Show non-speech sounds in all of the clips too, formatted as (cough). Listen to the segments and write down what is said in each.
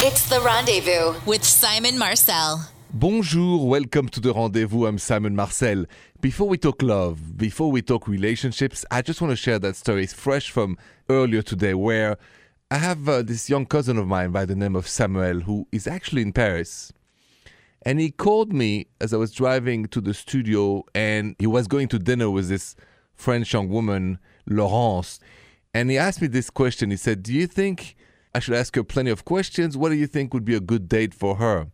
It's the rendezvous with Simon Marcel. Bonjour, welcome to the rendezvous. I'm Simon Marcel. Before we talk love, before we talk relationships, I just want to share that story. It's fresh from earlier today where I have uh, this young cousin of mine by the name of Samuel who is actually in Paris. And he called me as I was driving to the studio and he was going to dinner with this French young woman, Laurence. And he asked me this question. He said, Do you think I should ask her plenty of questions? What do you think would be a good date for her?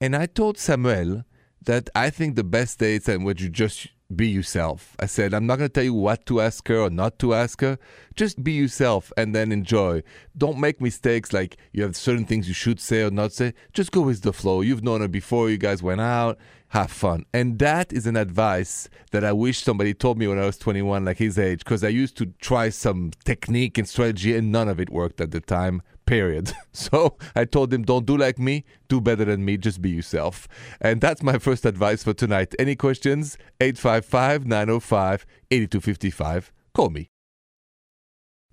And I told Samuel that I think the best dates are when you just be yourself. I said, I'm not going to tell you what to ask her or not to ask her. Just be yourself and then enjoy. Don't make mistakes like you have certain things you should say or not say. Just go with the flow. You've known her before, you guys went out, have fun. And that is an advice that I wish somebody told me when I was 21, like his age, because I used to try some technique and strategy and none of it worked at the time period. (laughs) So I told him, don't do like me, do better than me, just be yourself. And that's my first advice for tonight. Any questions? 855 905 8255. Call me.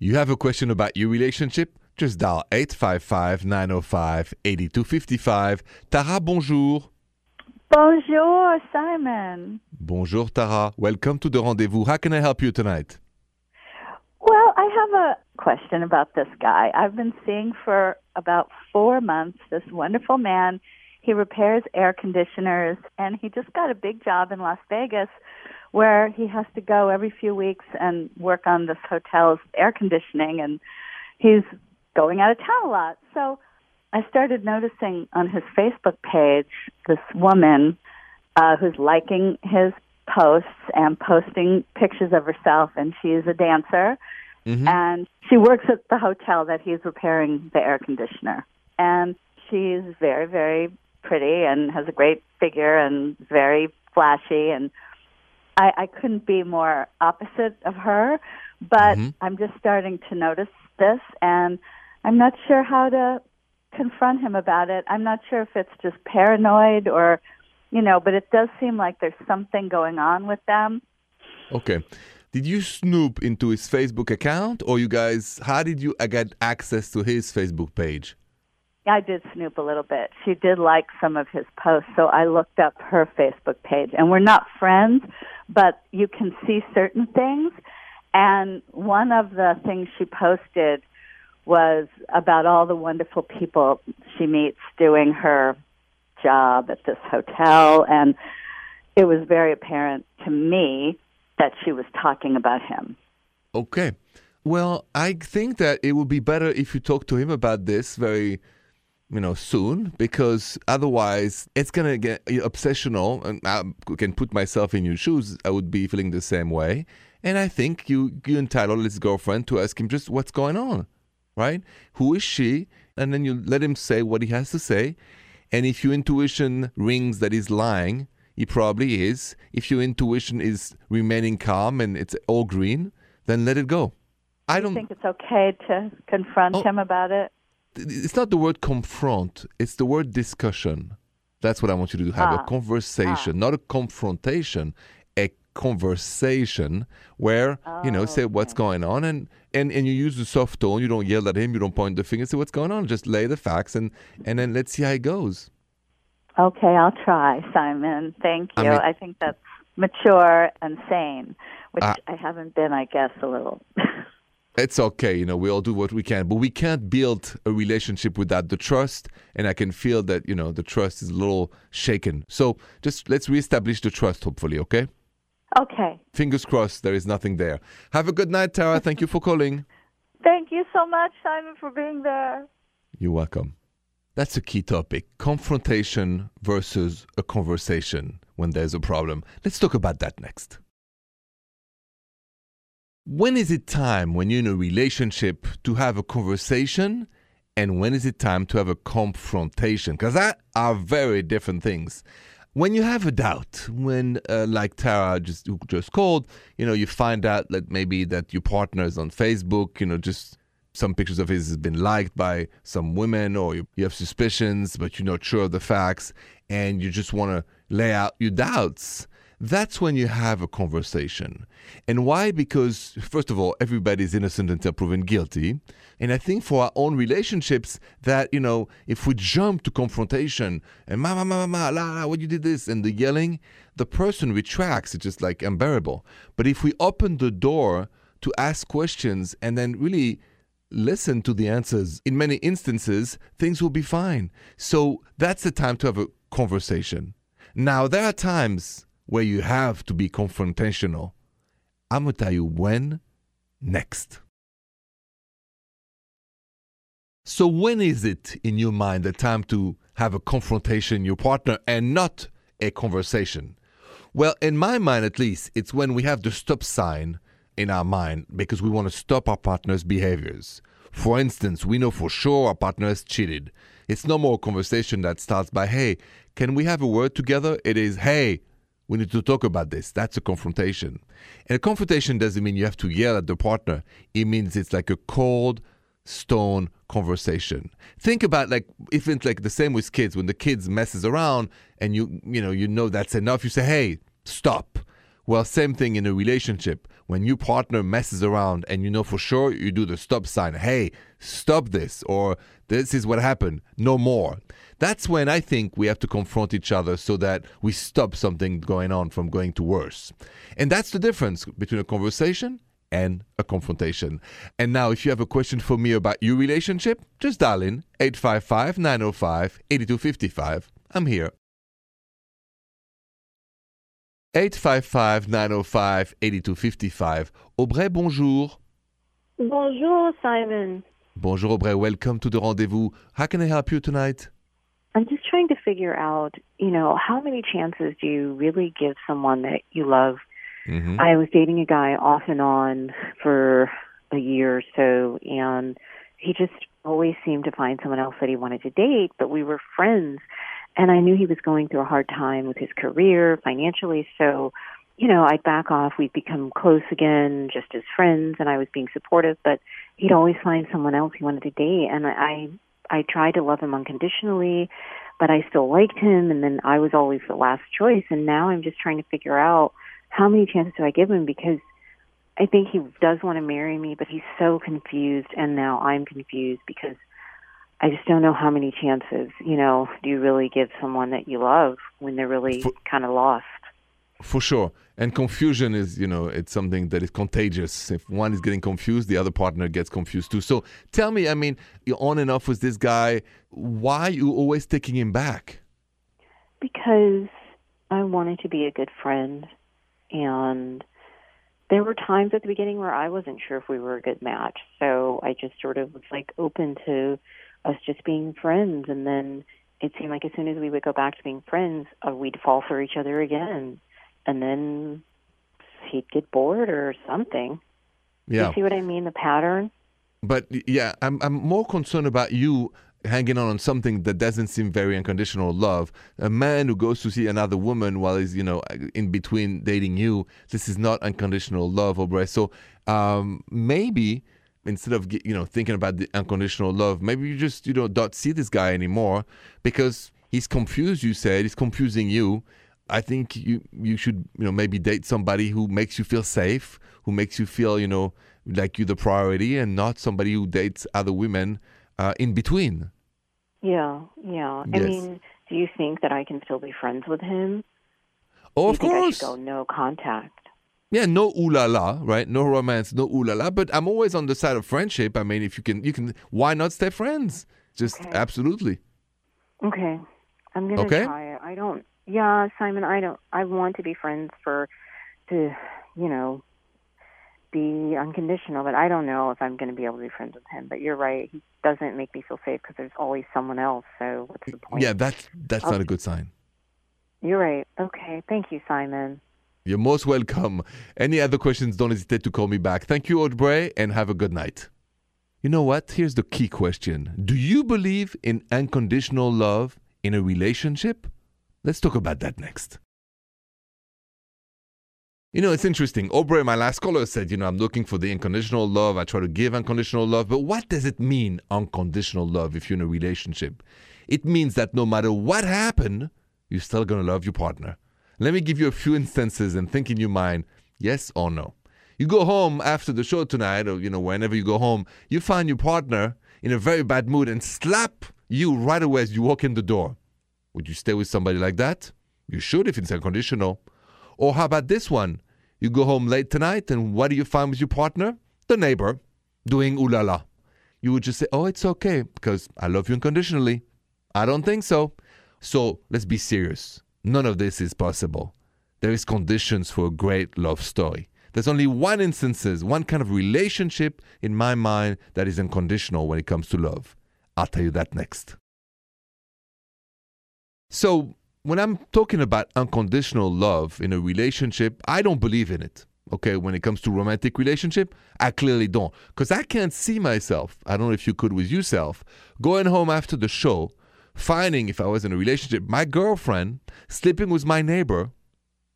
You have a question about your relationship? Just dial 855 905 8255. Tara, bonjour. Bonjour, Simon. Bonjour, Tara. Welcome to the rendezvous. How can I help you tonight? Well, I have a question about this guy. I've been seeing for about four months this wonderful man. He repairs air conditioners, and he just got a big job in Las Vegas where he has to go every few weeks and work on this hotel's air conditioning, and he's going out of town a lot. So I started noticing on his Facebook page this woman uh, who's liking his posts and posting pictures of herself, and she's a dancer Mm-hmm. And she works at the hotel that he's repairing the air conditioner. And she's very, very pretty and has a great figure and very flashy. And I, I couldn't be more opposite of her. But mm-hmm. I'm just starting to notice this, and I'm not sure how to confront him about it. I'm not sure if it's just paranoid or, you know, but it does seem like there's something going on with them. Okay. Did you snoop into his Facebook account, or you guys? How did you get access to his Facebook page? I did snoop a little bit. She did like some of his posts, so I looked up her Facebook page. And we're not friends, but you can see certain things. And one of the things she posted was about all the wonderful people she meets doing her job at this hotel. And it was very apparent to me that she was talking about him. Okay. Well, I think that it would be better if you talk to him about this very, you know, soon, because otherwise it's going to get obsessional. And I can put myself in your shoes. I would be feeling the same way. And I think you, you entitled his girlfriend to ask him just what's going on, right? Who is she? And then you let him say what he has to say. And if your intuition rings that he's lying, he probably is. If your intuition is remaining calm and it's all green, then let it go. I don't you think it's okay to confront oh, him about it. It's not the word confront, it's the word discussion. That's what I want you to do have ah. a conversation, ah. not a confrontation, conversation where, oh, you know, say okay. what's going on and, and, and you use the soft tone, you don't yell at him, you don't point the finger, say what's going on, just lay the facts and, and then let's see how it goes. Okay, I'll try, Simon. Thank you. I, mean, I think that's mature and sane, which uh, I haven't been, I guess, a little. (laughs) it's okay, you know, we all do what we can, but we can't build a relationship without the trust. And I can feel that, you know, the trust is a little shaken. So just let's reestablish the trust, hopefully, okay? Okay. Fingers crossed there is nothing there. Have a good night, Tara. Thank you for calling. (laughs) Thank you so much, Simon, for being there. You're welcome. That's a key topic confrontation versus a conversation when there's a problem. Let's talk about that next. When is it time when you're in a relationship to have a conversation and when is it time to have a confrontation? Because that are very different things. When you have a doubt, when uh, like Tara just just called, you know, you find out that maybe that your partner is on Facebook, you know, just some pictures of his has been liked by some women or you, you have suspicions but you're not sure of the facts and you just want to lay out your doubts that's when you have a conversation. And why? Because, first of all, everybody's innocent until proven guilty. And I think for our own relationships, that, you know, if we jump to confrontation and ma, ma, ma, ma, la, la, what you did this, and the yelling, the person retracts. It's just like unbearable. But if we open the door to ask questions and then really listen to the answers, in many instances, things will be fine. So that's the time to have a conversation. Now, there are times where you have to be confrontational. I'm going to tell you when next. So, when is it in your mind the time to have a confrontation your partner and not a conversation? Well, in my mind at least, it's when we have the stop sign in our mind because we want to stop our partner's behaviors. For instance, we know for sure our partner has cheated. It's no more a conversation that starts by, hey, can we have a word together? It is, hey, we need to talk about this. That's a confrontation. And a confrontation doesn't mean you have to yell at the partner, it means it's like a cold, stone conversation. Think about like if it's like the same with kids when the kids messes around and you you know you know that's enough you say hey stop. Well same thing in a relationship when your partner messes around and you know for sure you do the stop sign hey stop this or this is what happened no more. That's when I think we have to confront each other so that we stop something going on from going to worse. And that's the difference between a conversation and a confrontation. And now, if you have a question for me about your relationship, just dial in 855 905 8255. I'm here. 855 905 8255. Aubrey, bonjour. Bonjour, Simon. Bonjour, Aubrey. Welcome to the rendezvous. How can I help you tonight? I'm just trying to figure out, you know, how many chances do you really give someone that you love Mm-hmm. I was dating a guy off and on for a year or so, and he just always seemed to find someone else that he wanted to date, but we were friends. And I knew he was going through a hard time with his career financially, so you know, I'd back off. We'd become close again, just as friends, and I was being supportive. But he'd always find someone else he wanted to date, and I, I tried to love him unconditionally, but I still liked him. And then I was always the last choice. And now I'm just trying to figure out how many chances do I give him? Because I think he does want to marry me, but he's so confused, and now I'm confused because I just don't know how many chances, you know, do you really give someone that you love when they're really For- kind of lost? For sure. And confusion is, you know, it's something that is contagious. If one is getting confused, the other partner gets confused too. So tell me, I mean, you're on and off with this guy. Why are you always taking him back? Because I wanted to be a good friend, and there were times at the beginning where I wasn't sure if we were a good match. So I just sort of was like open to us just being friends, and then it seemed like as soon as we would go back to being friends, uh, we'd fall for each other again, and then he'd get bored or something. Yeah. You see what I mean? The pattern. But yeah, I'm, I'm more concerned about you hanging on on something that doesn't seem very unconditional love. A man who goes to see another woman while he's, you know, in between dating you, this is not unconditional love, Aubrey. So um, maybe instead of, you know, thinking about the unconditional love, maybe you just, you know, don't see this guy anymore because he's confused, you said, he's confusing you. I think you you should you know maybe date somebody who makes you feel safe, who makes you feel you know like you're the priority, and not somebody who dates other women uh, in between. Yeah, yeah. I Yes. mean, do you think that I can still be friends with him? Oh, you of I course. go no contact? Yeah, no ooh la la, right? No romance, no ooh la la. But I'm always on the side of friendship. I mean, if you can, you can. Why not stay friends? Just Okay. absolutely. Okay. I'm gonna Okay. try it. I don't yeah, Simon, I don't I want to be friends for to you know be unconditional, but I don't know if I'm going to be able to be friends with him. But you're right; he doesn't make me feel safe because there's always someone else. So what's the point? Yeah, that's that's not a good sign. you're right. Okay, thank you, Simon. You're most welcome. Any other questions? Don't hesitate to call me back. Thank you, Audrey, and have a good night. You know what? Here's the key question Do you believe in unconditional love in a relationship? Let's talk about that next. You know, it's interesting. Aubrey, my last caller, said, you know, I'm looking for the unconditional love. I try to give unconditional love. But what does it mean, unconditional love, if you're in a relationship? It means that no matter what happened, you're still going to love your partner. Let me give you a few instances and think in your mind, yes or no. You go home after the show tonight, or you know, whenever you go home, you find your partner in a very bad mood and slap you right away as you walk in the door. Would you stay with somebody like that? You should if it's unconditional. Or how about this one? You go home late tonight, and what do you find with your partner? The neighbor doing ooh la la. You would just say, Oh, it's okay because I love you unconditionally. I don't think so. So let's be serious. None of this is possible. There is conditions for a great love story. There's only one instances, one kind of relationship in my mind that is unconditional when it comes to love. I'll tell you that next. So, when I'm talking about unconditional love in a relationship, I don't believe in it. Okay, when it comes to romantic relationship, I clearly don't. Because I can't see myself, I don't know if you could with yourself, going home after the show, finding if I was in a relationship, my girlfriend sleeping with my neighbor,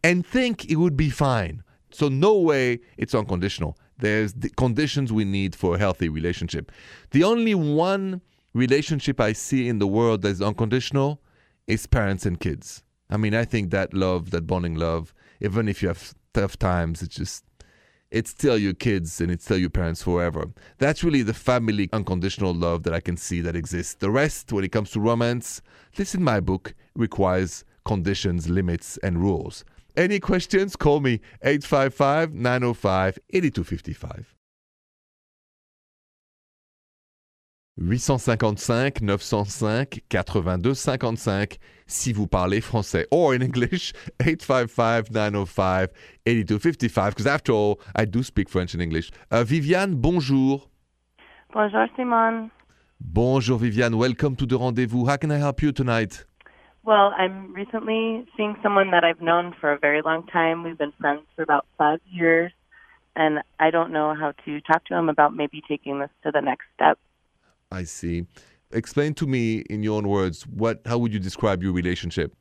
and think it would be fine. So no way it's unconditional. There's the conditions we need for a healthy relationship. The only one relationship I see in the world that is unconditional is parents and kids. I mean, I think that love, that bonding love, even if you have tough times, it's just it's still your kids and it's still your parents forever. That's really the family unconditional love that I can see that exists. The rest, when it comes to romance, this in my book requires conditions, limits, and rules. Any questions? Call me 855 905 8255. 855 905 8255 si vous parlez français. Or in English, 855 905 8255, because after all, I do speak French and English. Uh, Viviane, bonjour. Bonjour, Simon. Bonjour, Viviane. Welcome to the rendezvous. How can I help you tonight? Well, I'm recently seeing someone that I've known for a very long time. We've been friends for about five years, and I don't know how to talk to him about maybe taking this to the next step. I see. Explain to me in your own words what how would you describe your relationship?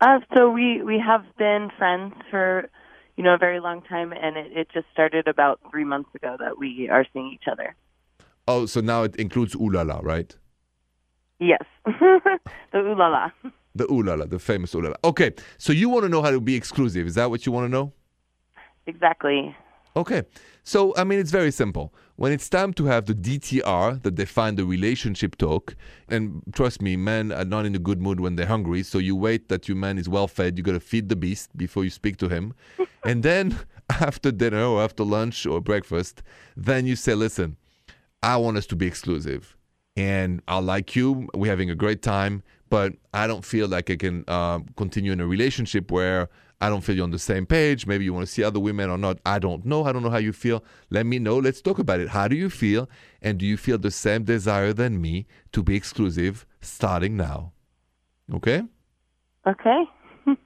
Uh, so we we have been friends for you know a very long time, and it, it just started about three months ago that we are seeing each other. Oh, so now it includes ooh la la, right? Yes, (laughs) the ooh la la. The ooh la la, the famous ooh la la. Okay, so you want to know how to be exclusive? Is that what you want to know? Exactly. Okay. So, I mean, it's very simple. When it's time to have the DTR, that define the relationship talk, and trust me, men are not in a good mood when they're hungry. So you wait that your man is well fed. You got to feed the beast before you speak to him. (laughs) and then (laughs) after dinner or after lunch or breakfast, then you say, listen, I want us to be exclusive. And I like you. We're having a great time. But I don't feel like I can uh, continue in a relationship where I don't feel you're on the same page. Maybe you want to see other women or not. I don't know. I don't know how you feel. Let me know. Let's talk about it. How do you feel? And do you feel the same desire than me to be exclusive starting now? Okay? Okay. (laughs)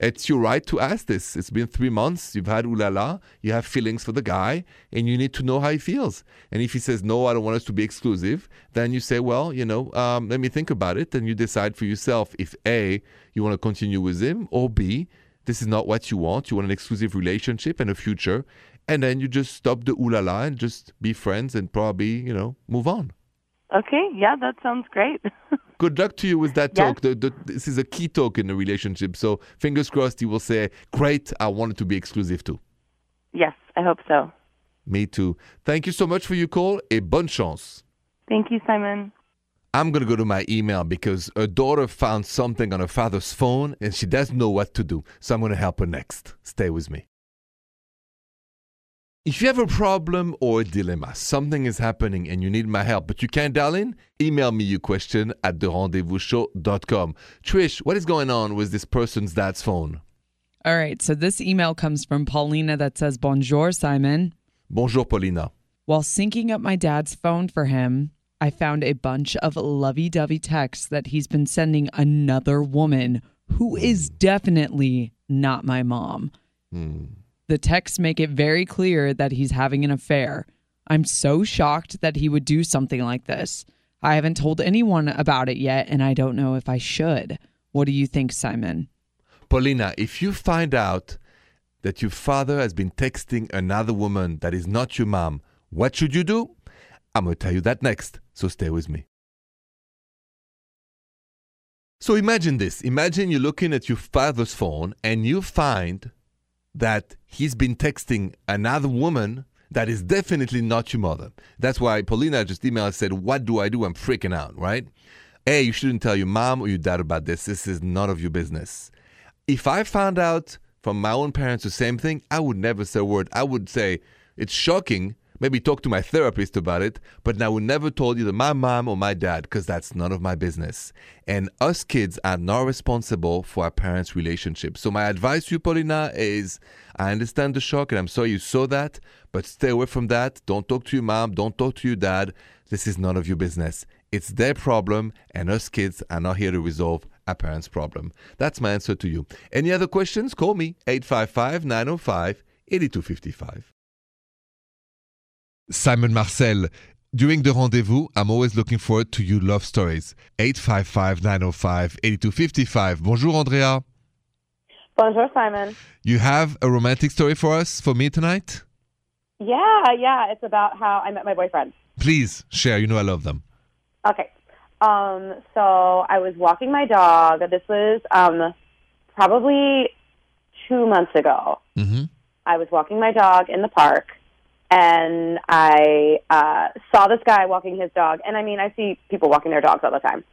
it's your right to ask this. It's been three months. You've had ooh la la. You have feelings for the guy, and you need to know how he feels. And if he says, no, I don't want us to be exclusive, then you say, well, you know, um, let me think about it. And you decide for yourself if A, you want to continue with him, or B, this is not what you want. You want an exclusive relationship and a future. And then you just stop the ooh la la and just be friends and probably, you know, move on. Okay. Yeah, that sounds great. (laughs) Good luck to you with that talk. The, the, this is a key talk in the relationship. So fingers crossed you will say, Great, I want it to be exclusive too. yes, I hope so. Me too. Thank you so much for your call et bonne chance. Thank you, Simon. I'm going to go to my email because her daughter found something on her father's phone and she doesn't know what to do. So I'm going to help her next. Stay with me. If you have a problem or a dilemma, something is happening and you need my help, but you can't dial in, email me your question at therendezvousshow.com. Trish, what is going on with this person's dad's phone? All right. So this email comes from Paulina that says, Bonjour, Simon. Bonjour, Paulina. While syncing up my dad's phone for him, I found a bunch of lovey dovey texts that he's been sending another woman who is definitely not my mom. Hmm. The texts make it very clear that he's having an affair. I'm so shocked that he would do something like this. I haven't told anyone about it yet, and I don't know if I should. What do you think, Simon? Paulina, if you find out that your father has been texting another woman that is not your mom, what should you do? I'm going to tell you that next, so stay with me. So imagine this. Imagine you're looking at your father's phone and you find that he's been texting another woman that is definitely not your mother. That's why Paulina just emailed and said, What do I do? I'm freaking out, right? A, you shouldn't tell your mom or your dad about this. This is none of your business. If I found out from my own parents the same thing, I would never say a word. I would say, It's shocking. Maybe talk to my therapist about it, but I would never told either my mom or my dad because that's none of my business. And us kids are not responsible for our parents' relationship. So my advice to you, Paulina, is I understand the shock and I'm sorry you saw that, but stay away from that. Don't talk to your mom. Don't talk to your dad. This is none of your business. It's their problem, and us kids are not here to resolve our parents' problem. That's my answer to you. Any other questions? Call me 855 905 8255. Simon Marcel. During the rendezvous, I'm always looking forward to your love stories. 855 905 8255. Bonjour, Andrea. Bonjour, Simon. You have a romantic story for us, for me tonight? Yeah, yeah. It's about how I met my boyfriend. Please share. You know I love them. Okay. Um, so I was walking my dog. This was um, probably two months ago. Mm-hmm. I was walking my dog in the park, and I uh, saw this guy walking his dog. And I mean, I see people walking their dogs all the time.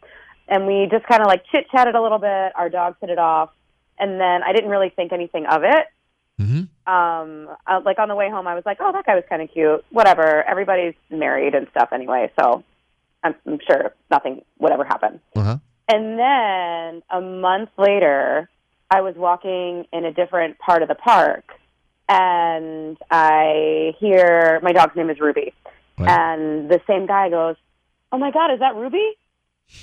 And we just kind of like chit chatted a little bit. Our dogs hit it off, and then I didn't really think anything of it. Mm-hmm. Um, uh, like on the way home, I was like, "Oh, that guy was kind of cute." Whatever. Everybody's married and stuff anyway, so I'm, I'm sure nothing would ever happen. Uh-huh. And then a month later, I was walking in a different part of the park, and I hear my dog's name is Ruby, and the same guy goes, "Oh my God, is that Ruby?"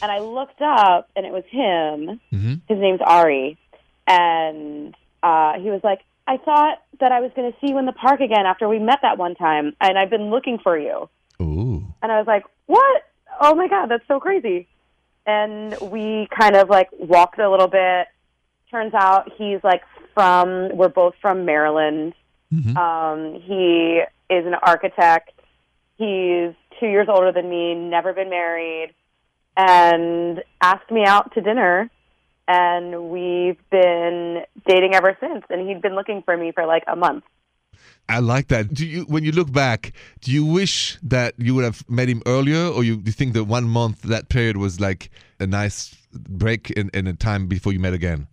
And I looked up, and it was him. Mm-hmm. His name's Ari, and uh, he was like, "I thought that I was going to see you in the park again after we met that one time, and I've been looking for you." Ooh. And I was like, "What? Oh my god, that's so crazy!" And we kind of like walked a little bit. Turns out he's like from. We're both from Maryland. Mhm. Um, he is an architect. He's two years older than me. Never been married, and asked me out to dinner. And we've been dating ever since. And he'd been looking for me for like a month. I like that. Do you, when you look back, do you wish that you would have met him earlier, or you, do you think that one month, that period was like a nice break in, in a time before you met again?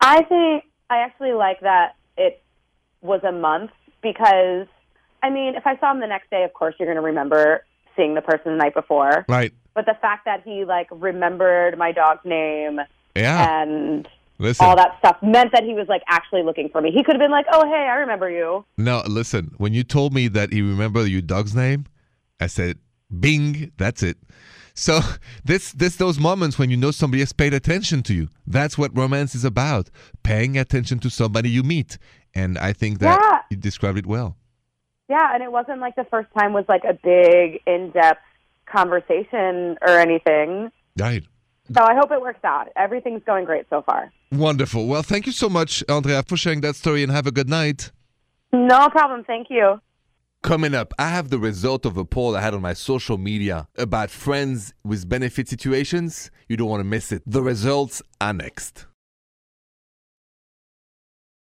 I think I actually like that it was a month because, I mean, if I saw him the next day, of course you're going to remember seeing the person the night before. Right. But the fact that he like remembered my dog's name Yeah. and listen. all that stuff meant that he was like actually looking for me. He could have been like, "Oh, hey, I remember you." No, listen. When you told me that he remembered your dog's name, I said, "Bing, that's it." So (laughs) this this those moments when you know somebody has paid attention to you. That's what romance is about: paying attention to somebody you meet. And I think that Yeah. you described it well. Yeah, and it wasn't like the first time was like a big in-depth conversation or anything. Right. So I hope it works out. Everything's going great so far. Wonderful. Well, thank you so much, Andrea, for sharing that story, and have a good night. No problem. Thank you. Coming up, I have the result of a poll I had on my social media about friends with benefit situations. You don't want to miss it. The results are next.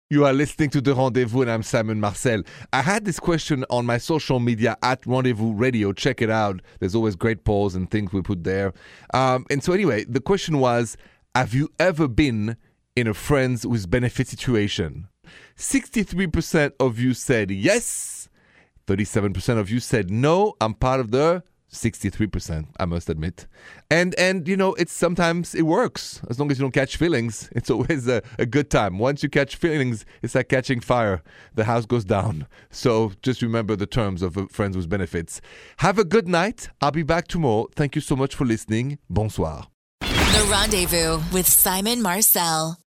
You are listening to The Rendezvous, and I'm Simon Marcel. I had this question on my social media at Rendezvous Radio. Check it out. There's always great polls and things we put there. Um, and so, anyway, the question was Have you ever been in a friends with benefit situation? 63% of you said yes. 37% of you said no. I'm part of the 63%, I must admit. And and you know, it's sometimes it works. As long as you don't catch feelings, (laughs) it's always a, a good time. Once you catch feelings, it's like catching fire. The house goes down. So just remember the terms of uh, friends with benefits. Have a good night. I'll be back tomorrow. Thank you so much for listening. Bonsoir. The Rendezvous with Simon Marcel.